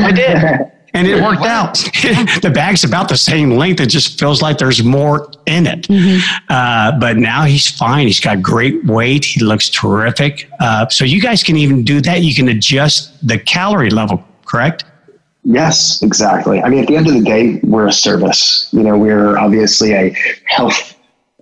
Speaker 2: I did. And it worked out. the bag's about the same length. It just feels like there's more in it. Mm-hmm. Uh, but now he's fine. He's got great weight. He looks terrific. Uh, so you guys can even do that. You can adjust the calorie level, correct?
Speaker 5: Yes, exactly. I mean, at the end of the day, we're a service. You know, we're obviously a health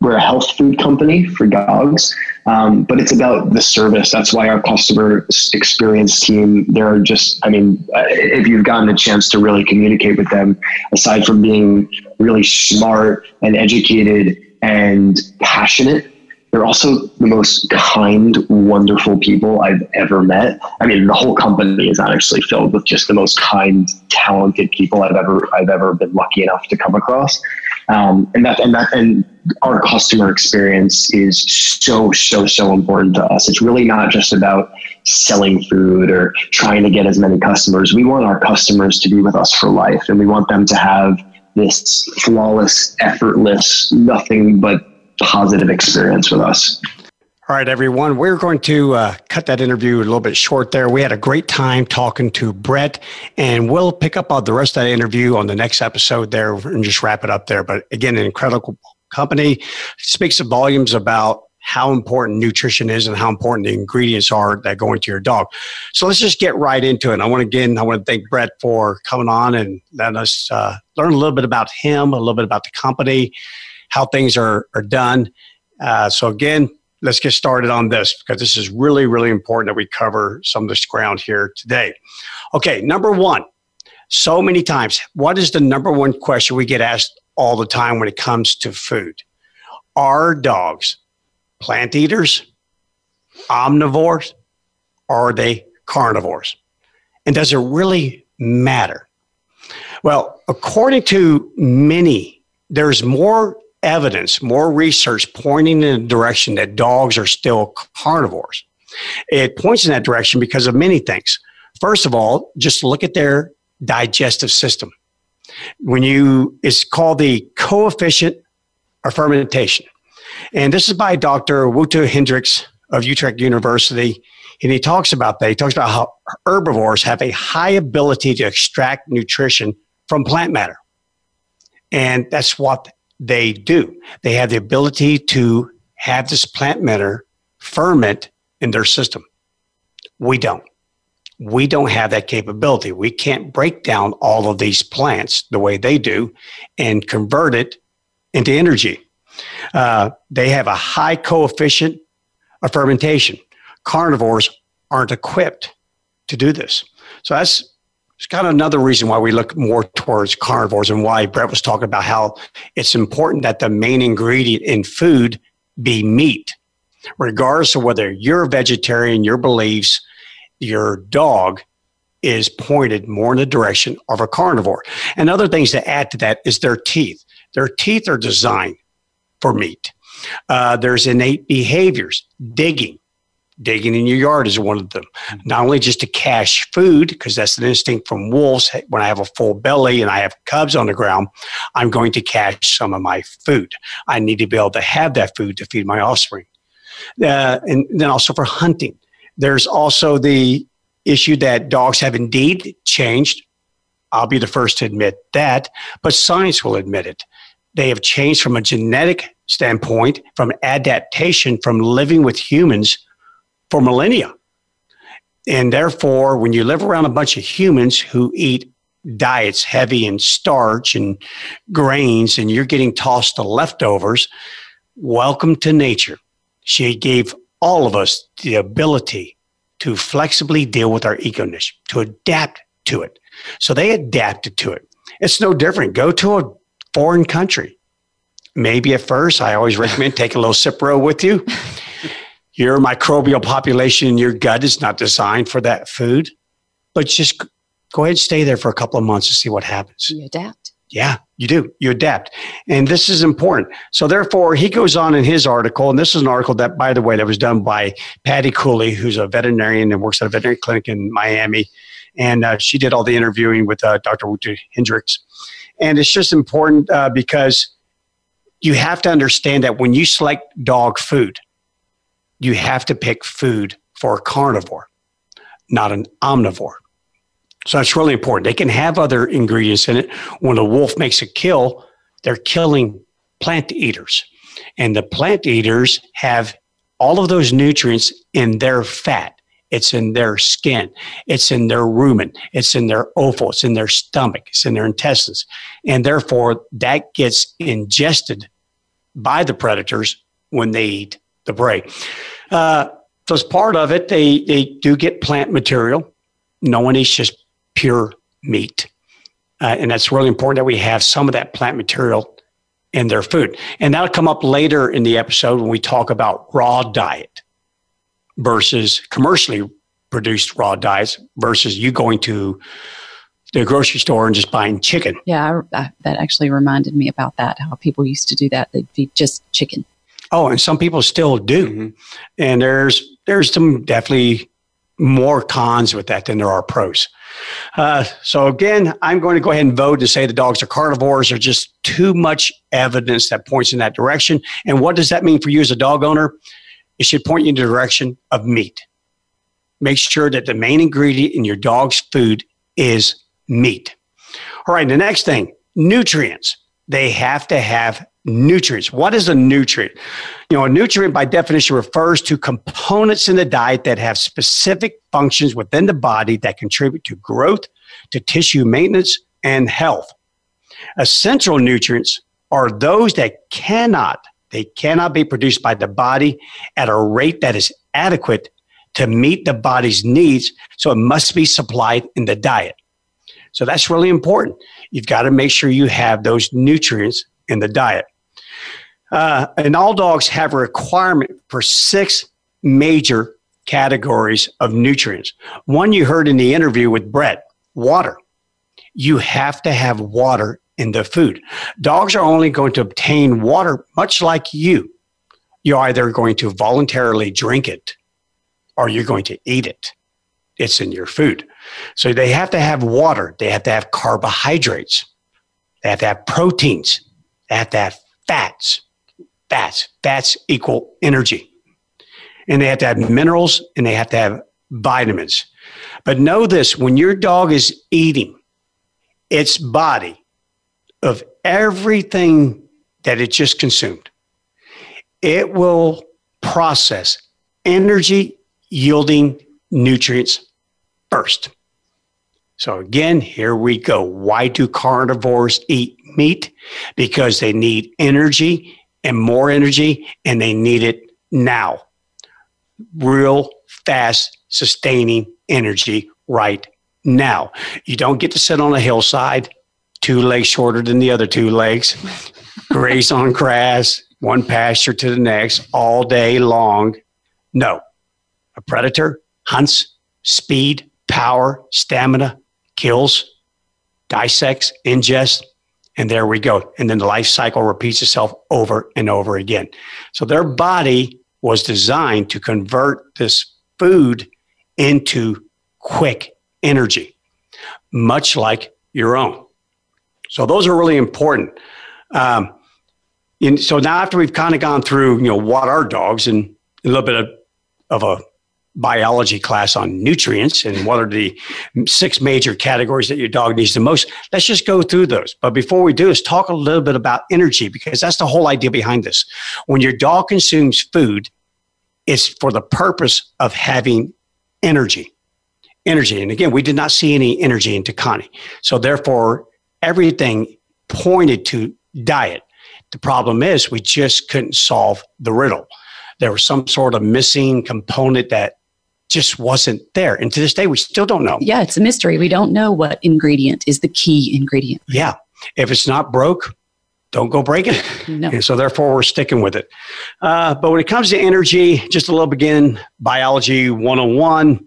Speaker 5: we're a health food company for dogs, um, but it's about the service. That's why our customer experience team, they're just, I mean, uh, if you've gotten a chance to really communicate with them, aside from being really smart and educated and passionate, they're also the most kind, wonderful people I've ever met. I mean, the whole company is actually filled with just the most kind, talented people I've ever I've ever been lucky enough to come across. Um, and that and that and our customer experience is so so so important to us. It's really not just about selling food or trying to get as many customers. We want our customers to be with us for life, and we want them to have this flawless, effortless, nothing but positive experience with us.
Speaker 2: All right, everyone. We're going to uh, cut that interview a little bit short there. We had a great time talking to Brett, and we'll pick up on the rest of that interview on the next episode there and just wrap it up there. But again, an incredible company speaks of volumes about how important nutrition is and how important the ingredients are that go into your dog. So let's just get right into it. I want to again, I want to thank Brett for coming on and letting us uh, learn a little bit about him, a little bit about the company, how things are, are done. Uh, so again, let's get started on this because this is really, really important that we cover some of this ground here today. Okay, number one, so many times, what is the number one question we get asked all the time when it comes to food? Are dogs plant eaters, omnivores, or are they carnivores? And does it really matter? Well, according to many, there's more evidence, more research pointing in the direction that dogs are still carnivores. It points in that direction because of many things. First of all, just look at their digestive system. When you, it's called the coefficient of fermentation. And this is by Dr. Wout Hendriks of Utrecht University. And he talks about that. He talks about how herbivores have a high ability to extract nutrition from plant matter. And that's what they do. They have the ability to have this plant matter ferment in their system. We don't. We don't have that capability. We can't break down all of these plants the way they do and convert it into energy. Uh, they have a high coefficient of fermentation. Carnivores aren't equipped to do this. So that's it's kind of another reason why we look more towards carnivores and why Brett was talking about how it's important that the main ingredient in food be meat. Regardless of whether you're a vegetarian, your beliefs, your dog is pointed more in the direction of a carnivore. And other things to add to that is their teeth. Their teeth are designed for meat. Uh, there's innate behaviors, digging, digging in your yard is one of them. Not only just to cache food, because that's an instinct from wolves. When I have a full belly and I have cubs on the ground, I'm going to cache some of my food. I need to be able to have that food to feed my offspring. Uh, and then also for hunting. There's also the issue that dogs have indeed changed. I'll be the first to admit that, but science will admit it. They have changed from a genetic standpoint, from adaptation, from living with humans for millennia. And therefore, when you live around a bunch of humans who eat diets heavy in starch and grains, and you're getting tossed the leftovers, welcome to nature. She gave all of us the ability to flexibly deal with our ego niche, to adapt to it. So they adapted to it. It's no different. Go to a foreign country. Maybe at first, I always recommend take a little Cipro with you your microbial population in your gut is not designed for that food, but just go ahead and stay there for a couple of months and see what happens.
Speaker 4: You adapt.
Speaker 2: Yeah, you do. You adapt. And this is important. So, therefore, he goes on in his article, and this is an article that, by the way, that was done by Patty Khuly, who's a veterinarian and works at a veterinary clinic in Miami. And uh, she did all the interviewing with uh, Dr. Wout Hendriks. And it's just important uh, because you have to understand that when you select dog food, you have to pick food for a carnivore, not an omnivore. So that's really important. They can have other ingredients in it. When a wolf makes a kill, they're killing plant eaters. And the plant eaters have all of those nutrients in their fat. It's in their skin. It's in their rumen. It's in their offal. It's in their stomach. It's in their intestines. And therefore, that gets ingested by the predators when they eat the prey. Uh, so as part of it, they, they do get plant material. No one eats just pure meat. Uh, and that's really important that we have some of that plant material in their food. And that'll come up later in the episode when we talk about raw diet versus commercially produced raw diets versus you going to the grocery store and just buying chicken.
Speaker 4: Yeah, I, I, that actually reminded me about that, how people used to do that. They'd feed just chicken.
Speaker 2: Oh, and some people still do. Mm-hmm. And there's there's some definitely more cons with that than there are pros. Uh, so again, I'm going to go ahead and vote to say the dogs are carnivores. There's just too much evidence that points in that direction. And what does that mean for you as a dog owner? It should point you in the direction of meat. Make sure that the main ingredient in your dog's food is meat. All right, the next thing, nutrients. They have to have nutrients. What is a nutrient? You know, a nutrient by definition refers to components in the diet that have specific functions within the body that contribute to growth, to tissue maintenance, and health. Essential nutrients are those that cannot they cannot be produced by the body at a rate that is adequate to meet the body's needs, so it must be supplied in the diet. So that's really important. You've got to make sure you have those nutrients in the diet. Uh, and all dogs have a requirement for six major categories of nutrients. One you heard in the interview with Brett water. you have to have water in the food. Dogs are only going to obtain water much like you. You're either going to voluntarily drink it or you're going to eat it. It's in your food. So they have to have water. They have to have carbohydrates. They have to have proteins. They have to have fats. Fats. Fats equal energy. And they have to have minerals and they have to have vitamins. But know this when your dog is eating, its body of everything that it just consumed, it will process energy yielding nutrients first. So, again, here we go. Why do carnivores eat meat? Because they need energy and more energy, and they need it now. Real fast, sustaining energy right now. You don't get to sit on a hillside, two legs shorter than the other two legs, graze on grass, one pasture to the next all day long. No. A predator hunts, speed, power, stamina, kills, dissects, ingests, and there we go. And then the life cycle repeats itself over and over again. So their body was designed to convert this food into quick energy, much like your own. So those are really important. Um, and so now after we've kind of gone through, you know, what are dogs and a little bit of, of a biology class on nutrients and what are the six major categories that your dog needs the most. Let's just go through those. But before we do is talk a little bit about energy because that's the whole idea behind this. When your dog consumes food, it's for the purpose of having energy. Energy. And again, we did not see any energy in Takani. So therefore, everything pointed to diet. The problem is we just couldn't solve the riddle. There was some sort of missing component that just wasn't there. And to this day, we still don't know.
Speaker 4: Yeah, it's a mystery. We don't know what ingredient is the key ingredient.
Speaker 2: Yeah. If it's not broke, don't go breaking it.
Speaker 4: No.
Speaker 2: And so therefore we're sticking with it. Uh, but when it comes to energy, just a little begin biology 101.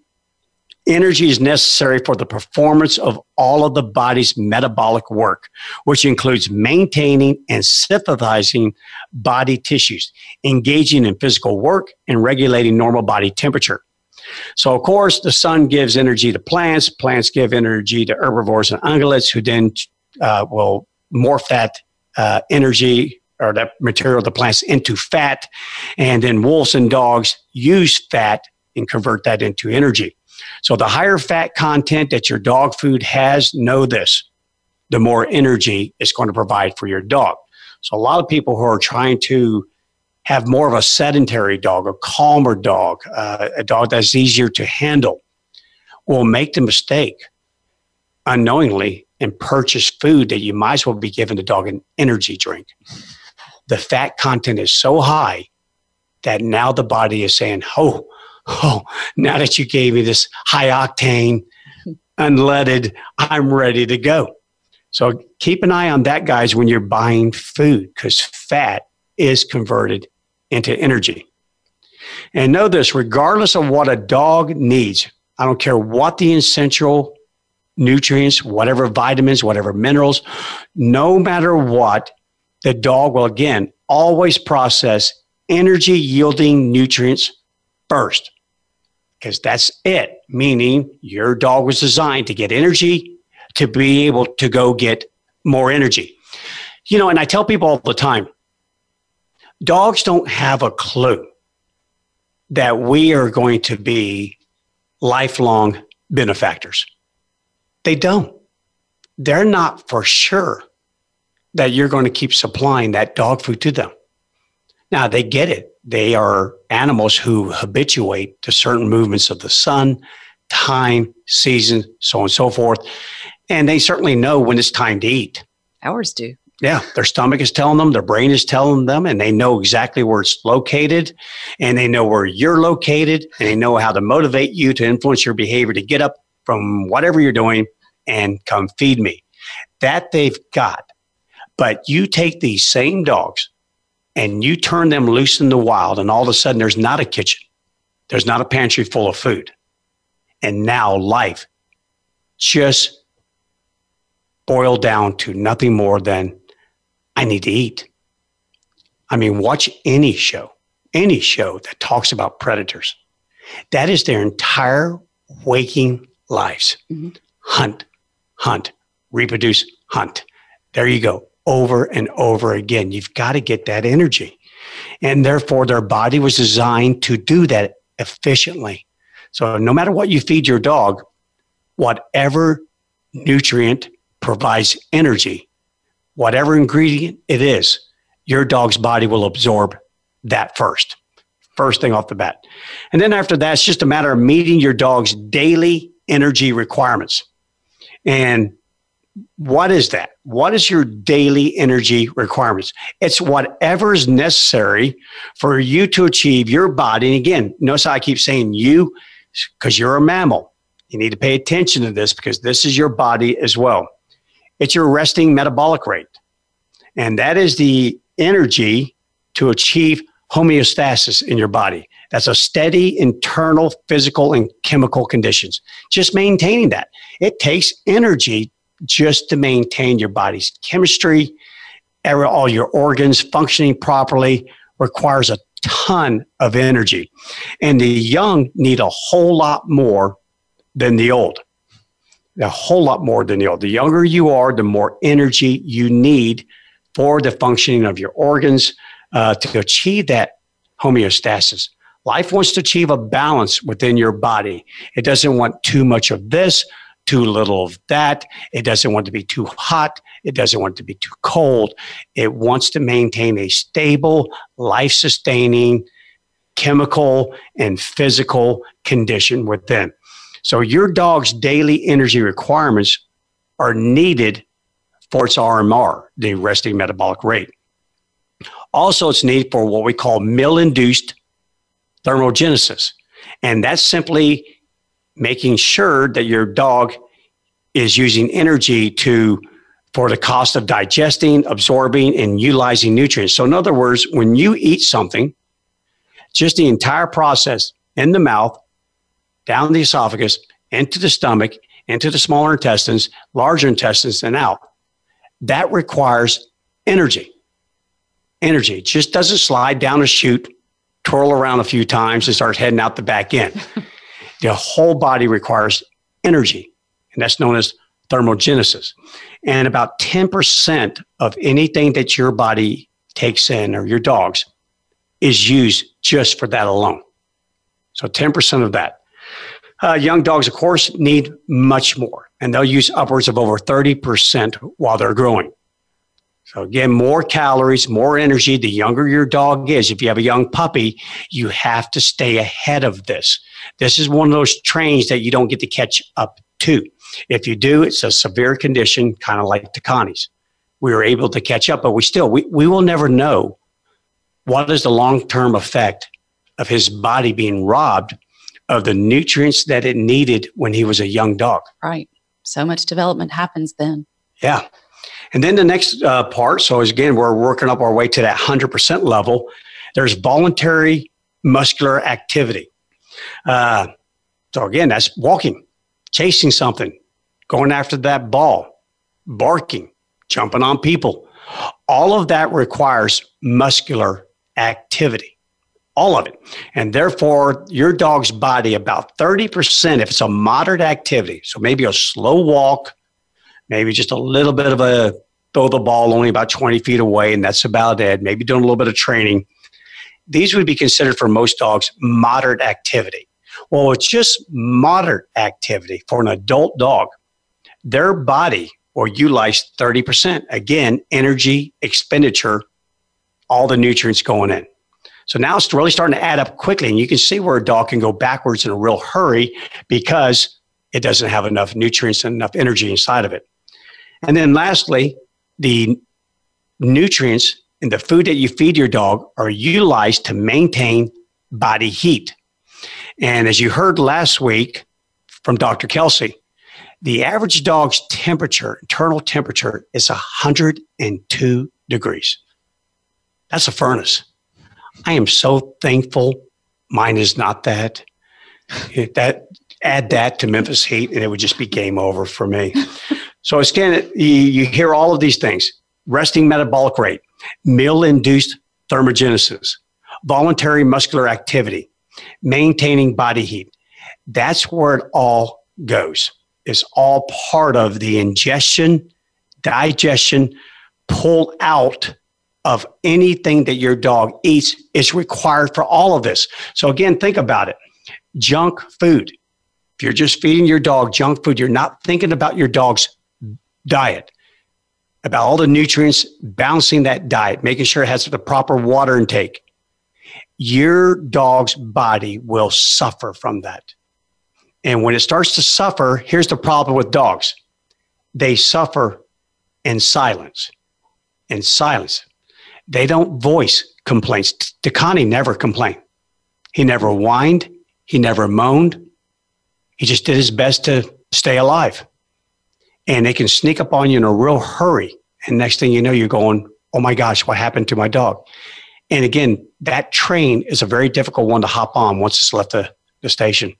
Speaker 2: Energy is necessary for the performance of all of the body's metabolic work, which includes maintaining and synthesizing body tissues, engaging in physical work, and regulating normal body temperature. So, of course, the sun gives energy to plants. Plants give energy to herbivores and ungulates, who then uh, will morph that uh, energy or that material, the plants, into fat. And then wolves and dogs use fat and convert that into energy. So the higher fat content that your dog food has, know this, the more energy it's going to provide for your dog. So a lot of people who are trying to have more of a sedentary dog, a calmer dog, uh, a dog that's easier to handle, will make the mistake unknowingly and purchase food that you might as well be giving the dog an energy drink. The fat content is so high that now the body is saying, oh, oh, now that you gave me this high octane, unleaded, I'm ready to go. So keep an eye on that, guys, when you're buying food, because fat is converted into energy. And know this regardless of what a dog needs, I don't care what the essential nutrients, whatever vitamins, whatever minerals, no matter what, the dog will again always process energy yielding nutrients first because that's it. Meaning your dog was designed to get energy to be able to go get more energy. You know, and I tell people all the time dogs don't have a clue that we are going to be lifelong benefactors. They don't. They're not for sure that you're going to keep supplying that dog food to them. Now, they get it they are animals who habituate to certain movements of the sun, time, season, so on and so forth. And they certainly know when it's time to eat.
Speaker 4: Ours do.
Speaker 2: Yeah, their stomach is telling them, their brain is telling them, and they know exactly where it's located, and they know where you're located, and they know how to motivate you to influence your behavior to get up from whatever you're doing and come feed me. That they've got. But you take these same dogs and you turn them loose in the wild, and all of a sudden there's not a kitchen, there's not a pantry full of food. And now life just boil down to nothing more than I need to eat. I mean, watch any show, any show that talks about predators. That is their entire waking lives.
Speaker 4: Mm-hmm.
Speaker 2: Hunt, hunt, reproduce, hunt. There you go, over and over again. You've got to get that energy. And therefore, their body was designed to do that efficiently. So, no matter what you feed your dog, whatever nutrient provides energy, whatever ingredient it is, your dog's body will absorb that first. First thing off the bat. And then after that, it's just a matter of meeting your dog's daily energy requirements. And what is that? What is your daily energy requirements? It's whatever is necessary for you to achieve your body. And again, notice how I keep saying you because you're a mammal. You need to pay attention to this because this is your body as well. It's your resting metabolic rate. And that is the energy to achieve homeostasis in your body. That's a steady internal physical and chemical conditions. Just maintaining that. It takes energy just to maintain your body's chemistry, all your organs functioning properly requires a ton of energy. And the young need a whole lot more than the old. A whole lot more than the old. The younger you are, the more energy you need for the functioning of your organs uh, to achieve that homeostasis. Life wants to achieve a balance within your body. It doesn't want too much of this, too little of that. It doesn't want to be too hot. It doesn't want to be too cold. It wants to maintain a stable, life sustaining chemical and physical condition within. So your dog's daily energy requirements are needed for its RMR, the resting metabolic rate. Also, it's needed for what we call meal induced thermogenesis. And that's simply making sure that your dog is using energy to for the cost of digesting, absorbing, and utilizing nutrients. So, in other words, when you eat something, just the entire process in the mouth down the esophagus, into the stomach, into the smaller intestines, larger intestines, and out. That requires energy. Energy. It just doesn't slide down a chute, twirl around a few times, and start heading out the back end. the whole body requires energy, and that's known as thermogenesis. And about 10% of anything that your body takes in, or your dog's, is used just for that alone. So 10% of that. Uh, young dogs, of course, need much more, and they'll use upwards of over 30% while they're growing. So, again, more calories, more energy. The younger your dog is, if you have a young puppy, you have to stay ahead of this. This is one of those trains that you don't get to catch up to. If you do, it's a severe condition, kind of like the Connies. We were able to catch up, but we still, we, we will never know what is the long term effect of his body being robbed of the nutrients that it needed when he was a young dog.
Speaker 4: Right. So much development happens then.
Speaker 2: Yeah. And then the next uh, part, so again, we're working up our way to that 100% level. There's voluntary muscular activity. Uh, so again, that's walking, chasing something, going after that ball, barking, jumping on people. All of that requires muscular activity all of it. And therefore, your dog's body, about 30%, if it's a moderate activity, so maybe a slow walk, maybe just a little bit of a throw the ball only about 20 feet away, and that's about it, maybe doing a little bit of training. These would be considered for most dogs moderate activity. Well, it's just moderate activity for an adult dog. Their body will utilize 30%. Again, energy expenditure, all the nutrients going in. So now it's really starting to add up quickly. And you can see where a dog can go backwards in a real hurry because it doesn't have enough nutrients and enough energy inside of it. And then lastly, the nutrients in the food that you feed your dog are utilized to maintain body heat. And as you heard last week from Dr. Kelsey, the average dog's temperature, internal temperature, is 102 degrees. That's a furnace. I am so thankful mine is not that. that Add that to Memphis Heat, and it would just be game over for me. so, I again, you, you hear all of these things resting metabolic rate, meal induced thermogenesis, voluntary muscular activity, maintaining body heat. That's where it all goes. It's all part of the ingestion, digestion, pull out of anything that your dog eats is required for all of this. So again, think about it. Junk food. If you're just feeding your dog junk food, you're not thinking about your dog's diet, about all the nutrients, balancing that diet, making sure it has the proper water intake. Your dog's body will suffer from that. And when it starts to suffer, here's the problem with dogs they suffer in silence. In silence. They don't voice complaints. Dakani never complained. He never whined. He never moaned. He just did his best to stay alive. And they can sneak up on you in a real hurry. And next thing you know, you're going, oh my gosh, what happened to my dog? And again, that train is a very difficult one to hop on once it's left the, the station.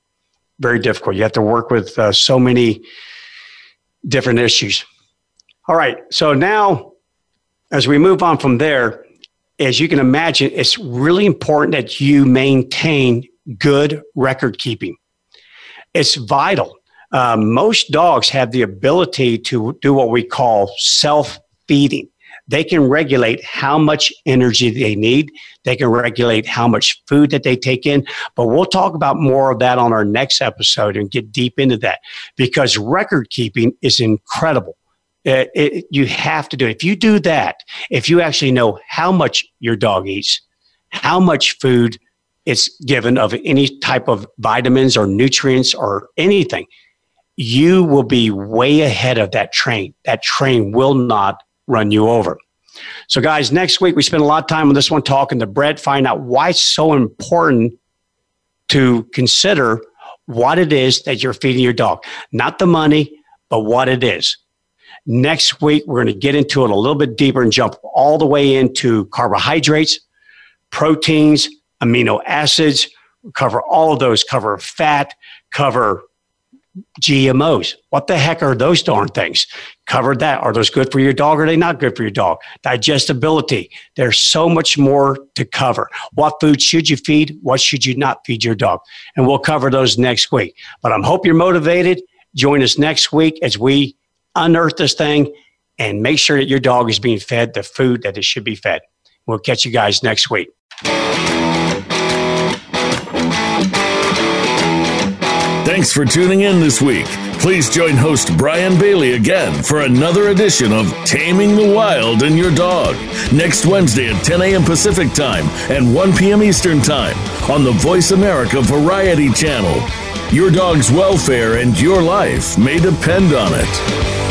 Speaker 2: Very difficult. You have to work with uh, so many different issues. All right. So now as we move on from there, as you can imagine, it's really important that you maintain good record keeping. It's vital. Uh, most dogs have the ability to do what we call self feeding. They can regulate how much energy they need. They can regulate how much food that they take in. But we'll talk about more of that on our next episode and get deep into that because record keeping is incredible. Uh, it, you have to do it. If you do that, if you actually know how much your dog eats, how much food it's given of any type of vitamins or nutrients or anything, you will be way ahead of that train. That train will not run you over. So, guys, next week we spend a lot of time on this one talking to Brett, find out why it's so important to consider what it is that you're feeding your dog. Not the money, but what it is. Next week, we're going to get into it a little bit deeper and jump all the way into carbohydrates, proteins, amino acids, cover all of those, cover fat, cover GMOs. What the heck are those darn things? Covered that. Are those good for your dog or are they not good for your dog? Digestibility. There's so much more to cover. What food should you feed? What should you not feed your dog? And we'll cover those next week. But I am hope you're motivated. Join us next week as we unearth this thing and make sure that your dog is being fed the food that it should be fed. We'll catch you guys next week.
Speaker 1: Thanks for tuning in this week. Please join host Bryan Bailey again for another edition of Taming the Wild in Your Dog next Wednesday at 10 a.m. Pacific Time and 1 p.m. Eastern Time on the Voice America Variety Channel. Your dog's welfare and your life may depend on it.